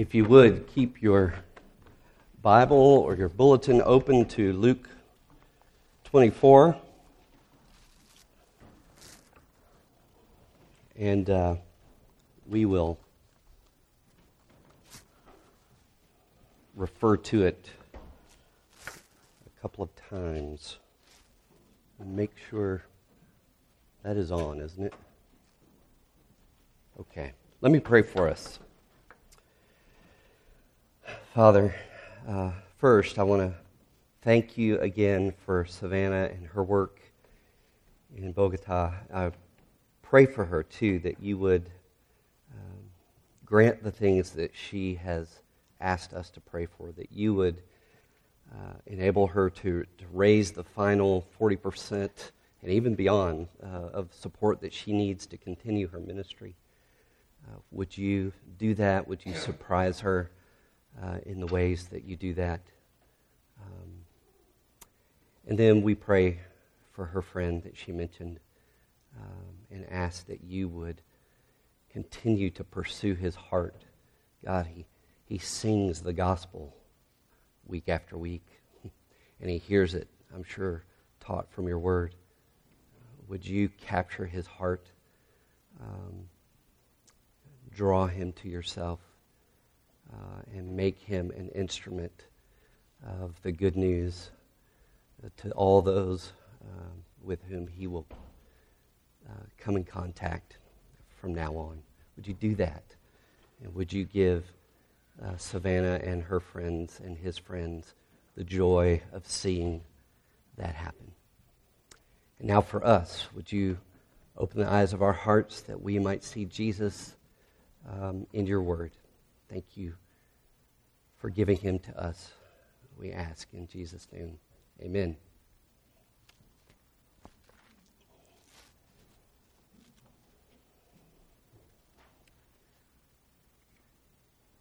If you would, keep your Bible or your bulletin open to Luke 24. And uh, we will refer to it a couple of times and make sure that is on, isn't it? Okay. Let me pray for us. Father, uh, first, I want to thank you again for Savannah and her work in Bogota. I pray for her, too, that you would um, grant the things that she has asked us to pray for, that you would uh, enable her to, to raise the final 40% and even beyond uh, of support that she needs to continue her ministry. Uh, would you do that? Would you surprise her? Uh, in the ways that you do that. Um, and then we pray for her friend that she mentioned um, and ask that you would continue to pursue his heart. God, he, he sings the gospel week after week, and he hears it, I'm sure, taught from your word. Would you capture his heart? Um, draw him to yourself uh, and make him an instrument of the good news to all those uh, with whom he will uh, come in contact from now on. Would you do that? And would you give uh, Savannah and her friends and his friends the joy of seeing that happen? And now for us, would you open the eyes of our hearts that we might see Jesus um, in your word? Thank you for giving him to us. We ask in Jesus' name. Amen.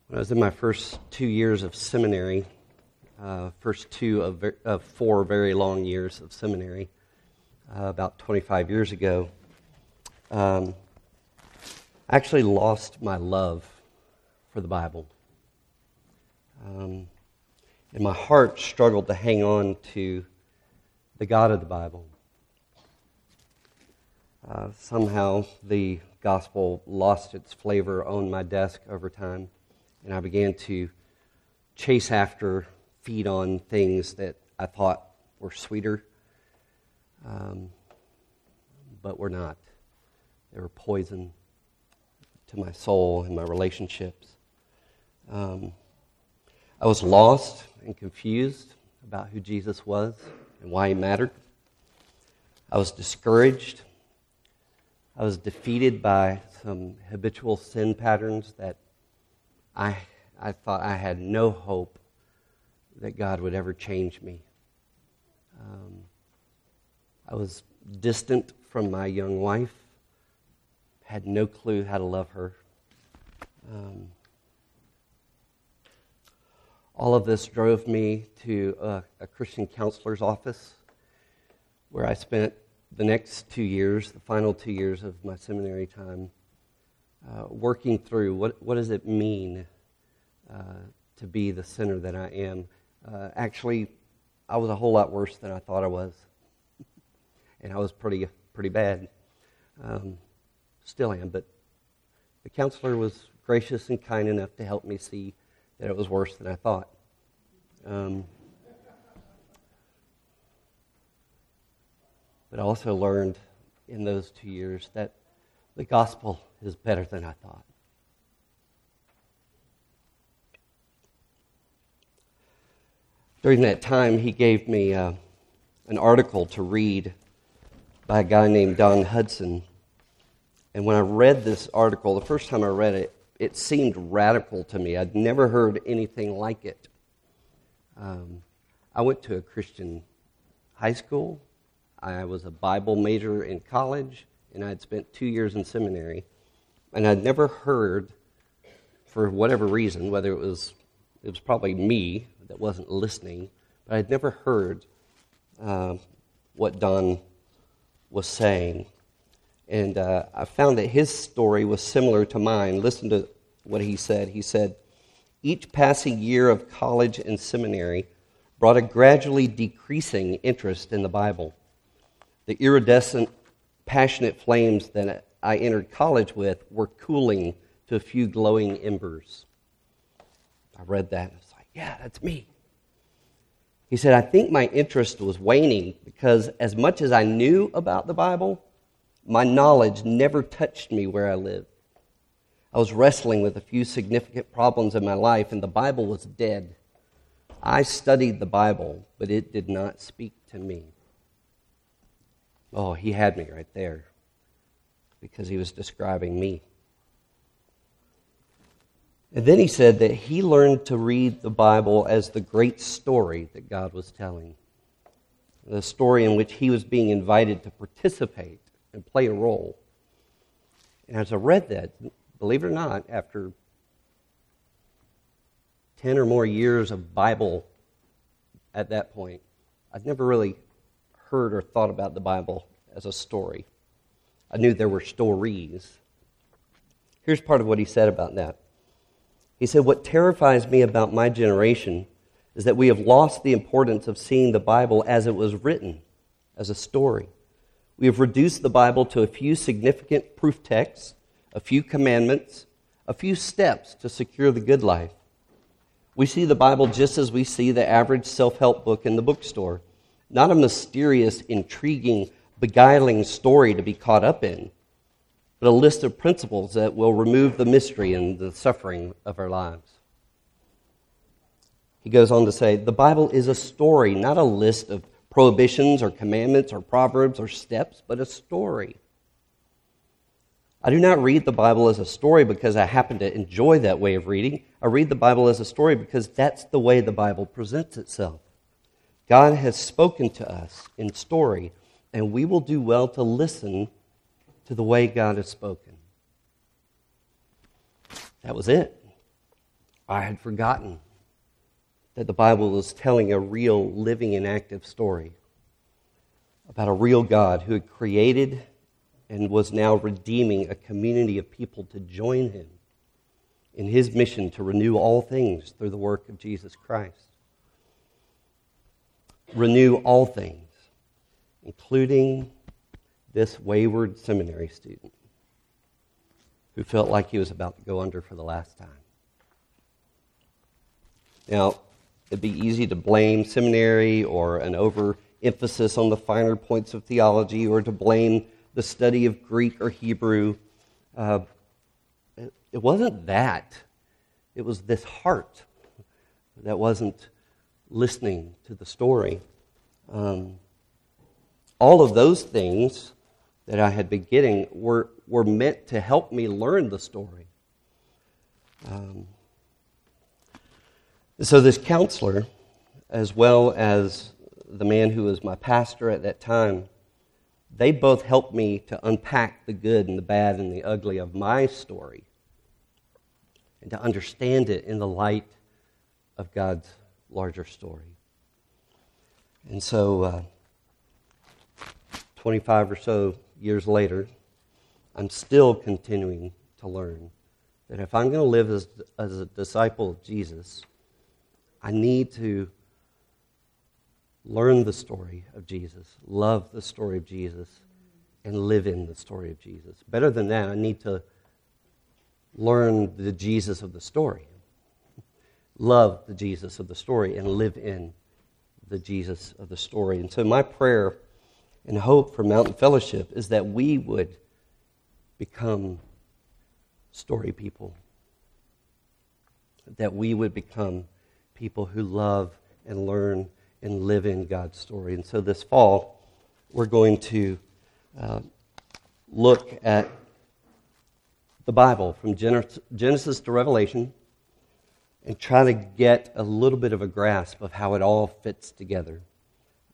When I was in my first two years of seminary, uh, first two of, ver- of, four very long years of seminary, uh, about 25 years ago, um, I actually lost my love for the Bible. Um, and my heart struggled to hang on to the God of the Bible. Uh, somehow the gospel lost its flavor on my desk over time, and I began to chase after, feed on things that I thought were sweeter, um, but were not. They were poison to my soul and my relationships. Um, I was lost and confused about who Jesus was and why he mattered. I was discouraged. I was defeated by some habitual sin patterns that I, I thought I had no hope that God would ever change me. Um, I was distant from my young wife, had no clue how to love her. Um, all of this drove me to a, a, Christian counselor's office where I spent the next two years, the final two years of my seminary time, uh, working through what, what does it mean uh, to be the sinner that I am. Uh, actually, I was a whole lot worse than I thought I was, and I was pretty, pretty bad. Um, still am, but the counselor was gracious and kind enough to help me see that it was worse than I thought. Um, but I also learned in those two years that the gospel is better than I thought. During that time, he gave me uh, an article to read by a guy named Don Hudson. And when I read this article, the first time I read it, it seemed radical to me. I'd never heard anything like it. Um, I went to a Christian high school. I was a Bible major in college, and I'd spent two years in seminary. And I'd never heard, for whatever reason, whether it was it was probably me that wasn't listening, but I'd never heard uh, what Don was saying. And uh, I found that his story was similar to mine. Listen to what he said. He said, Each passing year of college and seminary brought a gradually decreasing interest in the Bible. The iridescent, passionate flames that I entered college with were cooling to a few glowing embers. I read that and I was like, yeah, that's me. He said, I think my interest was waning because as much as I knew about the Bible, my knowledge never touched me where I lived. I was wrestling with a few significant problems in my life, and the Bible was dead. I studied the Bible, but it did not speak to me. Oh, he had me right there because he was describing me. And then he said that he learned to read the Bible as the great story that God was telling, the story in which he was being invited to participate and play a role. And as I read that, believe it or not, after 10 or more years of Bible at that point, I'd never really heard or thought about the Bible as a story. I knew there were stories. Here's part of what he said about that. He said, What terrifies me about my generation is that we have lost the importance of seeing the Bible as it was written, as a story. We have reduced the Bible to a few significant proof texts, a few commandments, a few steps to secure the good life. We see the Bible just as we see the average self help book in the bookstore, not a mysterious, intriguing, beguiling story to be caught up in, but a list of principles that will remove the mystery and the suffering of our lives. He goes on to say the Bible is a story, not a list of prohibitions or commandments or proverbs or steps, but a story. I do not read the Bible as a story because I happen to enjoy that way of reading. I read the Bible as a story because that's the way the Bible presents itself. God has spoken to us in story, and we will do well to listen to the way God has spoken. That was it. I had forgotten that the Bible was telling a real, living, and active story about a real God who had created and was now redeeming a community of people to join him in his mission to renew all things through the work of Jesus Christ. Renew all things, including this wayward seminary student who felt like he was about to go under for the last time. Now, it'd be easy to blame seminary or an overemphasis on the finer points of theology or to blame the study of Greek or Hebrew. Uh, it wasn't that, it was this heart that wasn't listening to the story. Um, all of those things that I had been getting were, were meant to help me learn the story. Um, so, this counselor, as well as the man who was my pastor at that time, they both helped me to unpack the good and the bad and the ugly of my story and to understand it in the light of God's larger story. And so, uh, 25 or so years later, I'm still continuing to learn that if I'm going to live as, as a disciple of Jesus, I need to learn the story of Jesus, love the story of Jesus, and live in the story of Jesus. Better than that, I need to learn the Jesus of the story, love the Jesus of the story, and live in the Jesus of the story. And so, my prayer and hope for Mountain Fellowship is that we would become story people. That we would become people who love and learn and live in God's story. And so this fall, we're going to uh, look at the Bible from Genesis to Revelation and try to get a little bit of a grasp of how it all fits together.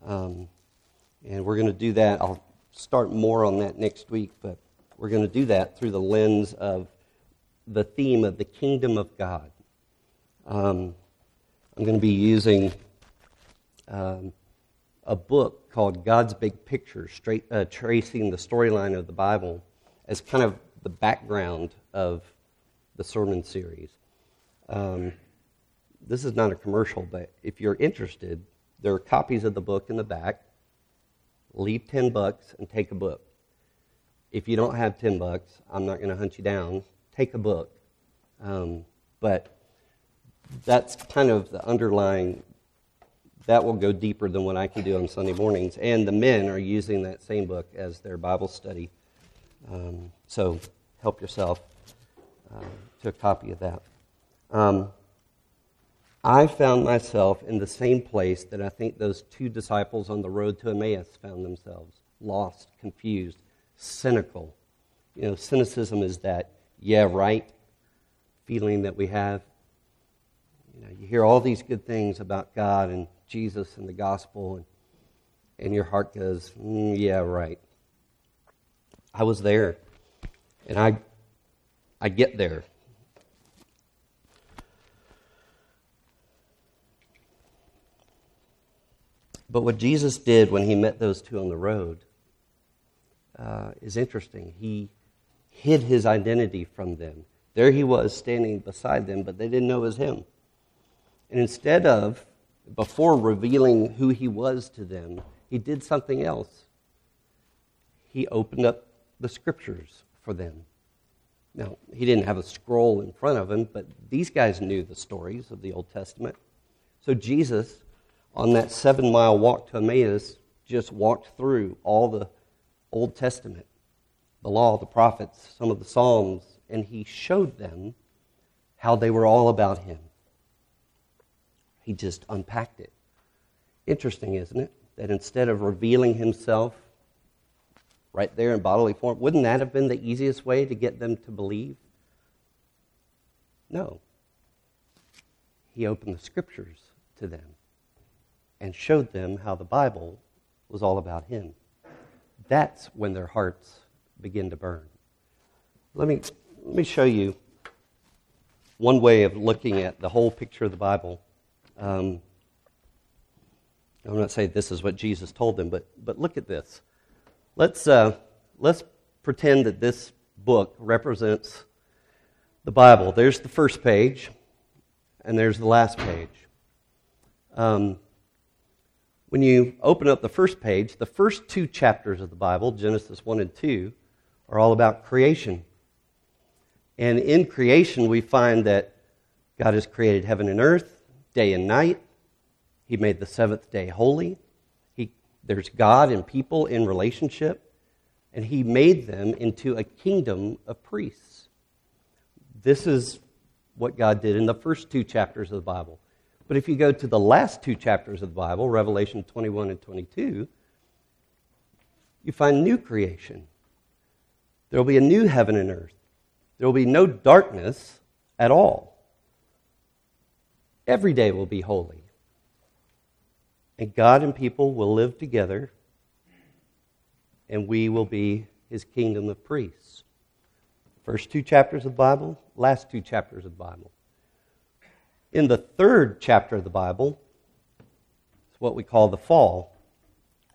Um, and we're going to do that. I'll start more on that next week, but we're going to do that through the lens of the theme of the kingdom of God. Um, I'm going to be using um, a book called God's Big Picture, straight, uh, tracing the storyline of the Bible as kind of the background of the sermon series. Um, this is not a commercial, but if you're interested, there are copies of the book in the back. Leave 10 bucks and take a book. If you don't have 10 bucks, I'm not going to hunt you down. Take a book. Um, but that's kind of the underlying, that will go deeper than what I can do on Sunday mornings. And the men are using that same book as their Bible study. Um, so help yourself uh, to a copy of that. Um, I found myself in the same place that I think those two disciples on the road to Emmaus found themselves lost, confused, cynical. You know, cynicism is that, yeah, right feeling that we have. You know, you hear all these good things about God and Jesus and the gospel, and, and your heart goes, mm, yeah, right. I was there, and I, I get there But what Jesus did when he met those two on the road uh, is interesting. He hid his identity from them. There he was standing beside them, but they didn't know it was him. And instead of, before revealing who he was to them, he did something else. He opened up the scriptures for them. Now, he didn't have a scroll in front of him, but these guys knew the stories of the Old Testament. So Jesus on that seven mile walk to Emmaus, just walked through all the Old Testament, the law, the prophets, some of the Psalms, and he showed them how they were all about him. He just unpacked it. Interesting, isn't it? That instead of revealing himself right there in bodily form, wouldn't that have been the easiest way to get them to believe? No. He opened the scriptures to them and showed them how the Bible was all about Him. That's when their hearts begin to burn. Let me, let me show you one way of looking at the whole picture of the Bible. Um, I'm not saying this is what Jesus told them, but, but look at this. Let's, uh, let's pretend that this book represents the Bible. There's the first page, and there's the last page. Um, when you open up the first page, the first two chapters of the Bible, Genesis 1 and 2, are all about creation. And in creation, we find that God has created heaven and earth, day and night. He made the seventh day holy. He, there's God and people in relationship, and He made them into a kingdom of priests. This is what God did in the first two chapters of the Bible. But if you go to the last two chapters of the Bible, Revelation 21 and 22, you find new creation. There will be a new heaven and earth. There will be no darkness at all. Every day will be holy. And God and people will live together, and we will be his kingdom of priests. First two chapters of the Bible, last two chapters of the Bible. In the third chapter of the Bible, it's what we call the fall.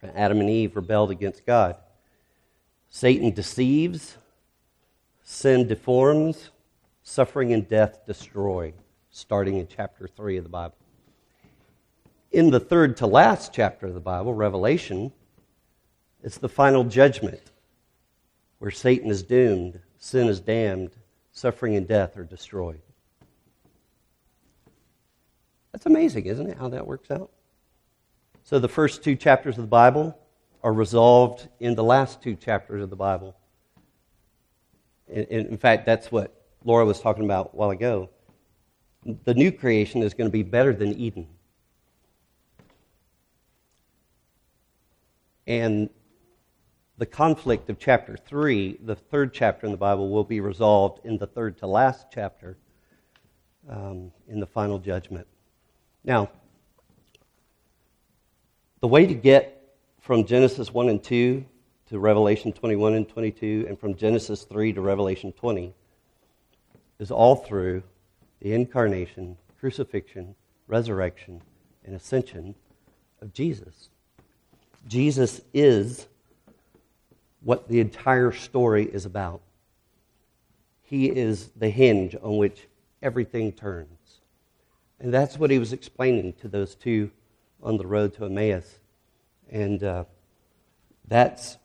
Adam and Eve rebelled against God. Satan deceives, sin deforms, suffering and death destroy, starting in chapter 3 of the Bible. In the third to last chapter of the Bible, Revelation, it's the final judgment where Satan is doomed, sin is damned, suffering and death are destroyed. That's amazing, isn't it, how that works out? So the first two chapters of the Bible are resolved in the last two chapters of the Bible. In, in fact, that's what Laura was talking about a while ago. The new creation is going to be better than Eden. And the conflict of chapter 3, the third chapter in the Bible, will be resolved in the third to last chapter um, in the final judgment. Now, the way to get from Genesis 1 and 2 to Revelation 21 and 22, and from Genesis 3 to Revelation 20, is all through the incarnation, crucifixion, resurrection, and ascension of Jesus. Jesus is what the entire story is about. He is the hinge on which everything turns. And that's what he was explaining to those two on the road to Emmaus. And uh, that's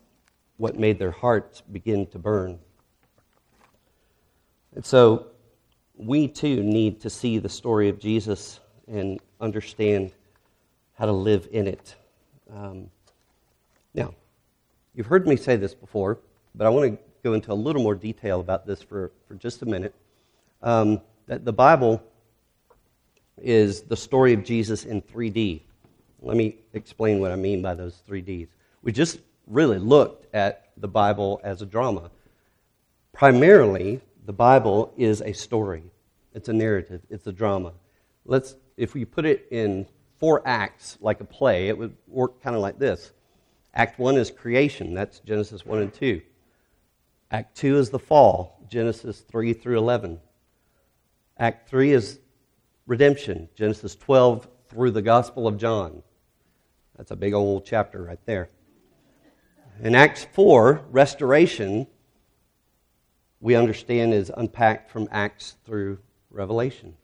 what made their hearts begin to burn. And so we too need to see the story of Jesus and understand how to live in it. Um, now, you've heard me say this before, but I want to go into a little more detail about this for, for just a minute. Um, that the Bible is the story of Jesus in 3D. Let me explain what I mean by those three Ds. We just really looked at the Bible as a drama. Primarily, the Bible is a story. It's a narrative. It's a drama. Let's, if we put it in four acts, like a play, it would work kind of like this. Act one is creation. That's Genesis 1 and 2. Act two is the fall, Genesis 3 through 11. Act three is redemption, Genesis 12 through the Gospel of John. That's a big old chapter right there. In Acts 4, restoration, we understand is unpacked from Acts through Revelation.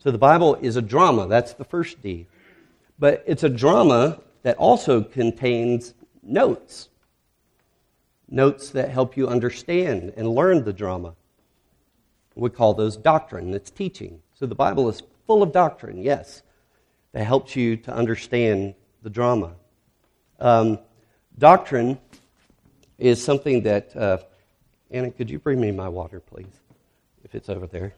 So the Bible is a drama. That's the first D. But it's a drama that also contains notes. Notes that help you understand and learn the drama. We call those doctrine. It's teaching. So the Bible is full of doctrine, yes, that helps you to understand the drama. Um, doctrine is something that, uh, Anna, could you bring me my water, please, if it's over there?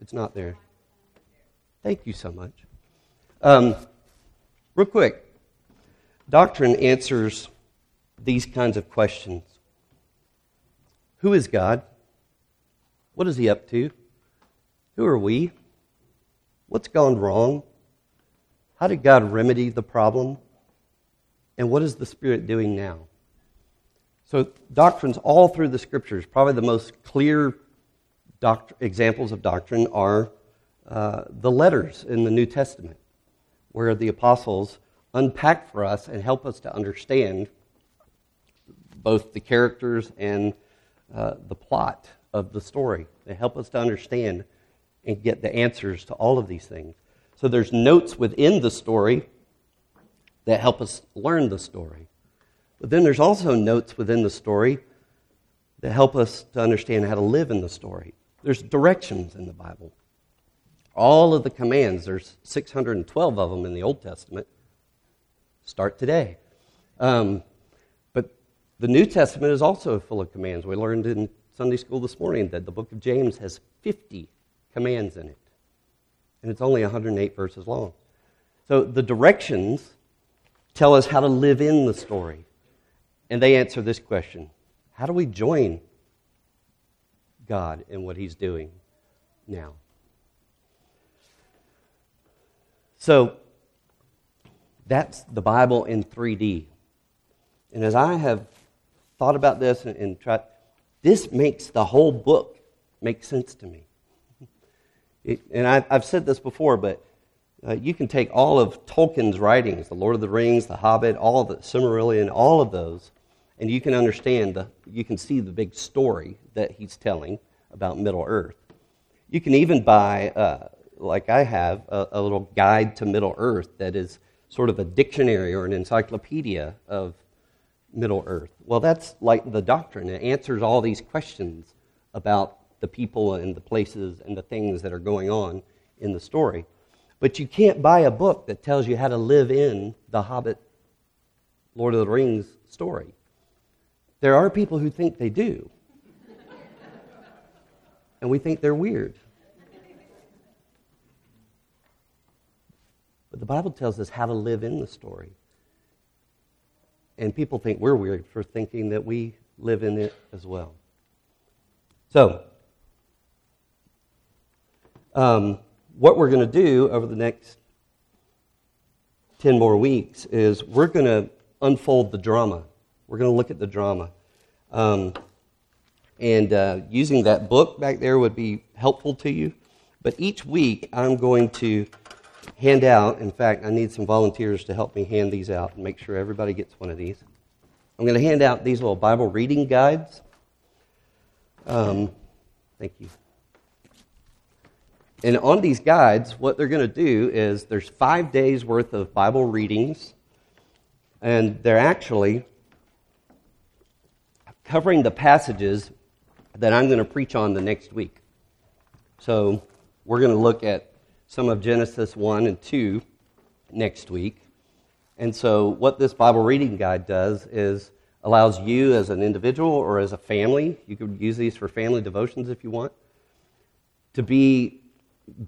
It's not there. Thank you so much. Um, real quick, doctrine answers these kinds of questions Who is God? What is He up to? Who are we? What's gone wrong? How did God remedy the problem? And what is the Spirit doing now? So, doctrines all through the Scriptures, probably the most clear doct- examples of doctrine are uh, the letters in the New Testament, where the apostles unpack for us and help us to understand both the characters and uh, the plot of the story. They help us to understand and get the answers to all of these things. So there's notes within the story that help us learn the story. But then there's also notes within the story that help us to understand how to live in the story. There's directions in the Bible. All of the commands, there's 612 of them in the Old Testament, start today. Um, but the New Testament is also full of commands. We learned in Sunday school this morning that the book of James has 50 commands in it, and it's only 108 verses long. So the directions tell us how to live in the story, and they answer this question How do we join God in what He's doing now. So, that's the Bible in 3D. And as I have thought about this and, and tried, this makes the whole book make sense to me. It, and I, have said this before, but uh, you can take all of Tolkien's writings, The Lord of the Rings, The Hobbit, all the Silmarillion, all of those, and you can understand, the, you can see the big story that he's telling about Middle Earth. You can even buy, uh, like I have, a, a, little guide to Middle Earth that is sort of a dictionary or an encyclopedia of Middle Earth. Well, that's like the doctrine. It answers all these questions about the people and the places and the things that are going on in the story. But you can't buy a book that tells you how to live in the Hobbit, Lord of the Rings story. There are people who think they do and we think they're weird. But the Bible tells us how to live in the story. And people think we're weird for thinking that we live in it as well. So, um, what we're going to do over the next 10 more weeks is we're going to unfold the drama. We're going to look at the drama. Um, and uh, using that book back there would be helpful to you. But each week, I'm going to hand out, in fact, I need some volunteers to help me hand these out and make sure everybody gets one of these. I'm going to hand out these little Bible reading guides. Um, thank you. and on these guides, what they're going to do is there's five days worth of Bible readings, and they're actually covering the passages that I'm going to preach on the next week. So we're going to look at some of Genesis 1 and 2 next week. And so, what this Bible reading guide does is allows you as an individual or as a family, you could use these for family devotions if you want, to be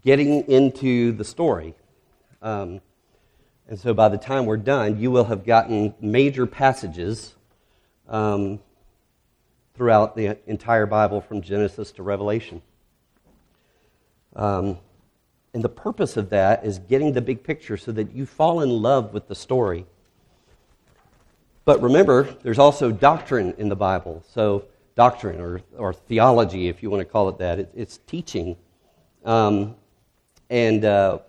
getting into the story. Um, and so, by the time we're done, you will have gotten major passages um, throughout the entire Bible from Genesis to Revelation. Um, and the purpose of that is getting the big picture so that you fall in love with the story. But remember, there's also doctrine in the Bible. So, doctrine or, or theology, if you want to call it that, it, it's teaching. Um, and uh,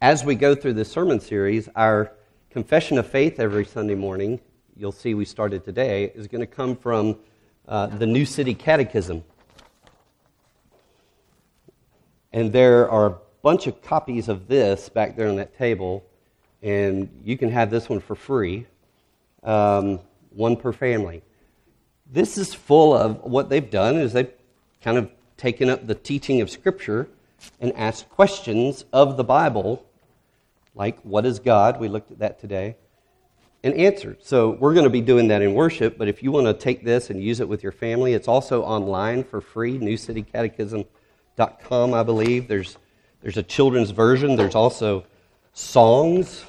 as we go through this sermon series, our confession of faith every Sunday morning, you'll see we started today, is going to come from uh, the New City Catechism. And there are a bunch of copies of this back there on that table, and you can have this one for free, um, one per family. This is full of what they've done is they've kind of taken up the teaching of Scripture and asked questions of the Bible, like what is God? We looked at that today, and answered. So we're going to be doing that in worship, but if you want to take this and use it with your family, it's also online for free, newcitycatechism.com, I believe. There's there's a children's version. There's also songs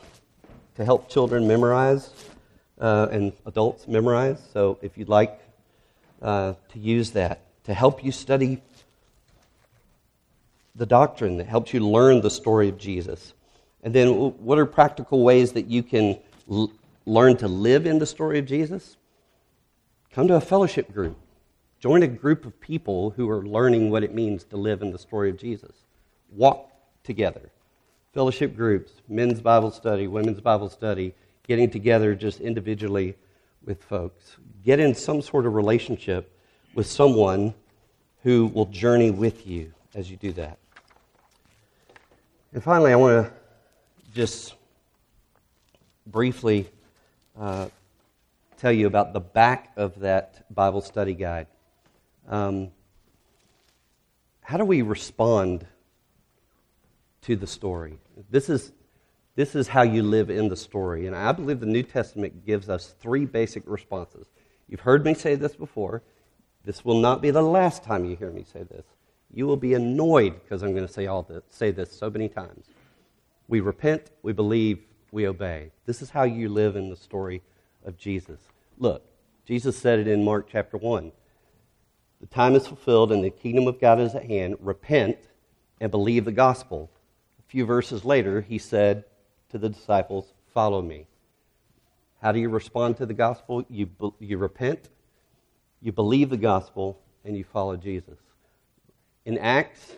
to help children memorize uh, and adults memorize. So if you'd like uh, to use that to help you study the doctrine that helps you learn the story of Jesus. And then, what are practical ways that you can learn to live in the story of Jesus? Come to a fellowship group. Join a group of people who are learning what it means to live in the story of Jesus walk together. Fellowship groups, men's Bible study, women's Bible study, getting together just individually with folks. Get in some sort of relationship with someone who will journey with you as you do that. And finally, I want to just briefly uh, tell you about the back of that Bible study guide. Um, how do we respond to the story. This is, this is how you live in the story. And I believe the New Testament gives us three basic responses. You've heard me say this before. This will not be the last time you hear me say this. You will be annoyed because I'm going to say all this, say this so many times. We repent, we believe, we obey. This is how you live in the story of Jesus. Look, Jesus said it in Mark chapter 1. The time is fulfilled and the kingdom of God is at hand. Repent and believe the gospel A few verses later, he said to the disciples, Follow me. How do you respond to the gospel? You, you repent, you believe the gospel, and you follow Jesus. In Acts,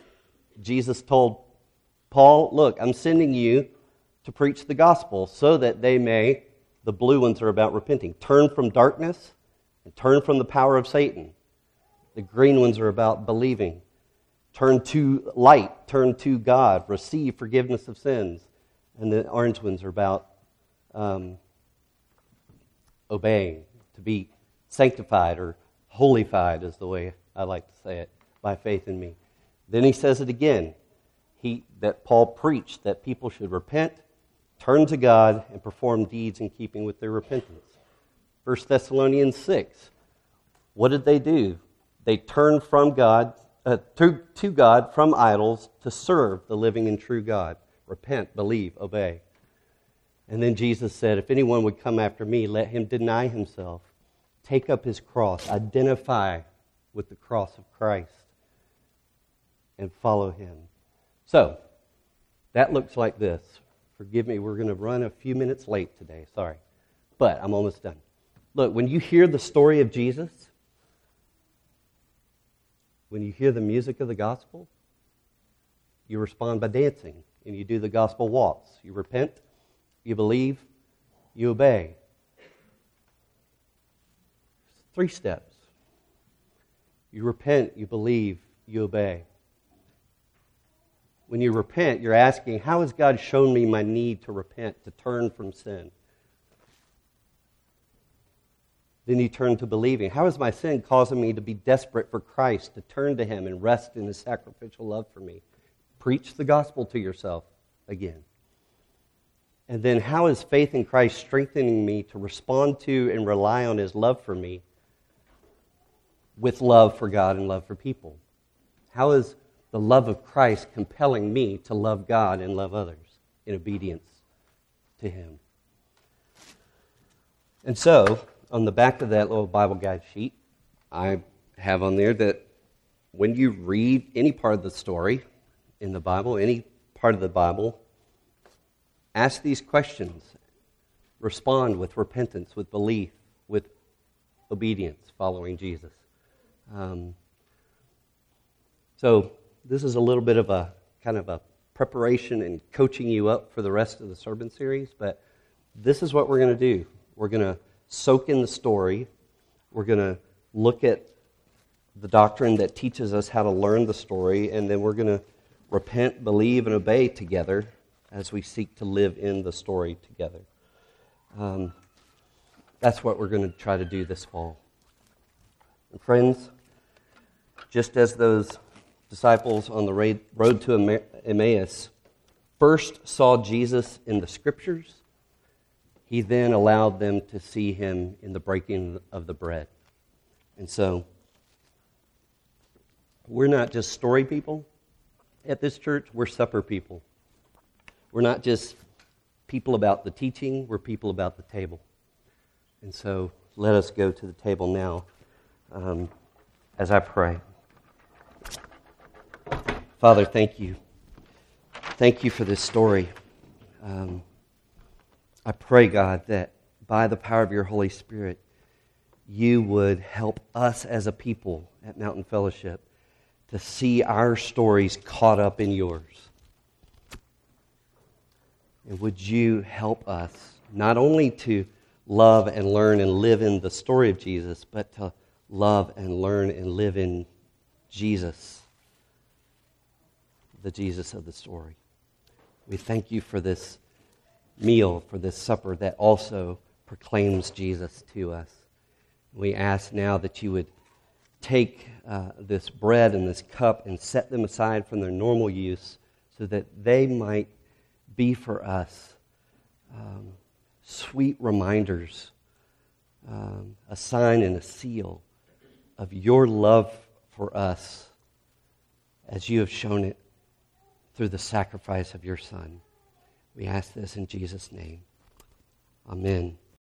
Jesus told Paul, Look, I'm sending you to preach the gospel so that they may, the blue ones are about repenting, turn from darkness and turn from the power of Satan. The green ones are about believing. Turn to light, turn to God, receive forgiveness of sins. And the orange ones are about um, obeying, to be sanctified or holified, is the way I like to say it, by faith in me. Then he says it again he, that Paul preached that people should repent, turn to God, and perform deeds in keeping with their repentance. 1 Thessalonians 6. What did they do? They turned from God uh, to, to God from idols to serve the living and true God. Repent, believe, obey. And then Jesus said, If anyone would come after me, let him deny himself, take up his cross, identify with the cross of Christ, and follow him. So, that looks like this. Forgive me, we're going to run a few minutes late today. Sorry. But I'm almost done. Look, when you hear the story of Jesus, when you hear the music of the gospel, you respond by dancing and you do the gospel waltz. You repent, you believe, you obey. Three steps. You repent, you believe, you obey. When you repent, you're asking, How has God shown me my need to repent, to turn from sin? Then you turn to believing. How is my sin causing me to be desperate for Christ, to turn to Him and rest in His sacrificial love for me? Preach the gospel to yourself again. And then, how is faith in Christ strengthening me to respond to and rely on His love for me with love for God and love for people? How is the love of Christ compelling me to love God and love others in obedience to Him? And so, on the back of that little Bible guide sheet, I have on there that when you read any part of the story in the Bible, any part of the Bible, ask these questions. Respond with repentance, with belief, with obedience, following Jesus. Um, so, this is a little bit of a kind of a preparation and coaching you up for the rest of the sermon series, but this is what we're going to do. We're going to soak in the story. We're going to look at the doctrine that teaches us how to learn the story, and then we're going to repent, believe, and obey together as we seek to live in the story together. Um, that's what we're going to try to do this fall. And friends, just as those disciples on the road to Emmaus first saw Jesus in the scriptures, he then allowed them to see him in the breaking of the bread. And so, we're not just story people at this church, we're supper people. We're not just people about the teaching, we're people about the table. And so, let us go to the table now um, as I pray. Father, thank you. Thank you for this story. Um, I pray, God, that by the power of your Holy Spirit, you would help us as a people at Mountain Fellowship to see our stories caught up in yours. And would you help us not only to love and learn and live in the story of Jesus, but to love and learn and live in Jesus, the Jesus of the story. We thank you for this meal, for this supper that also proclaims Jesus to us. We ask now that you would take uh, this bread and this cup and set them aside from their normal use so that they might be for us um, sweet reminders, um, a sign and a seal of your love for us as you have shown it through the sacrifice of your Son. We ask this in Jesus' name. Amen.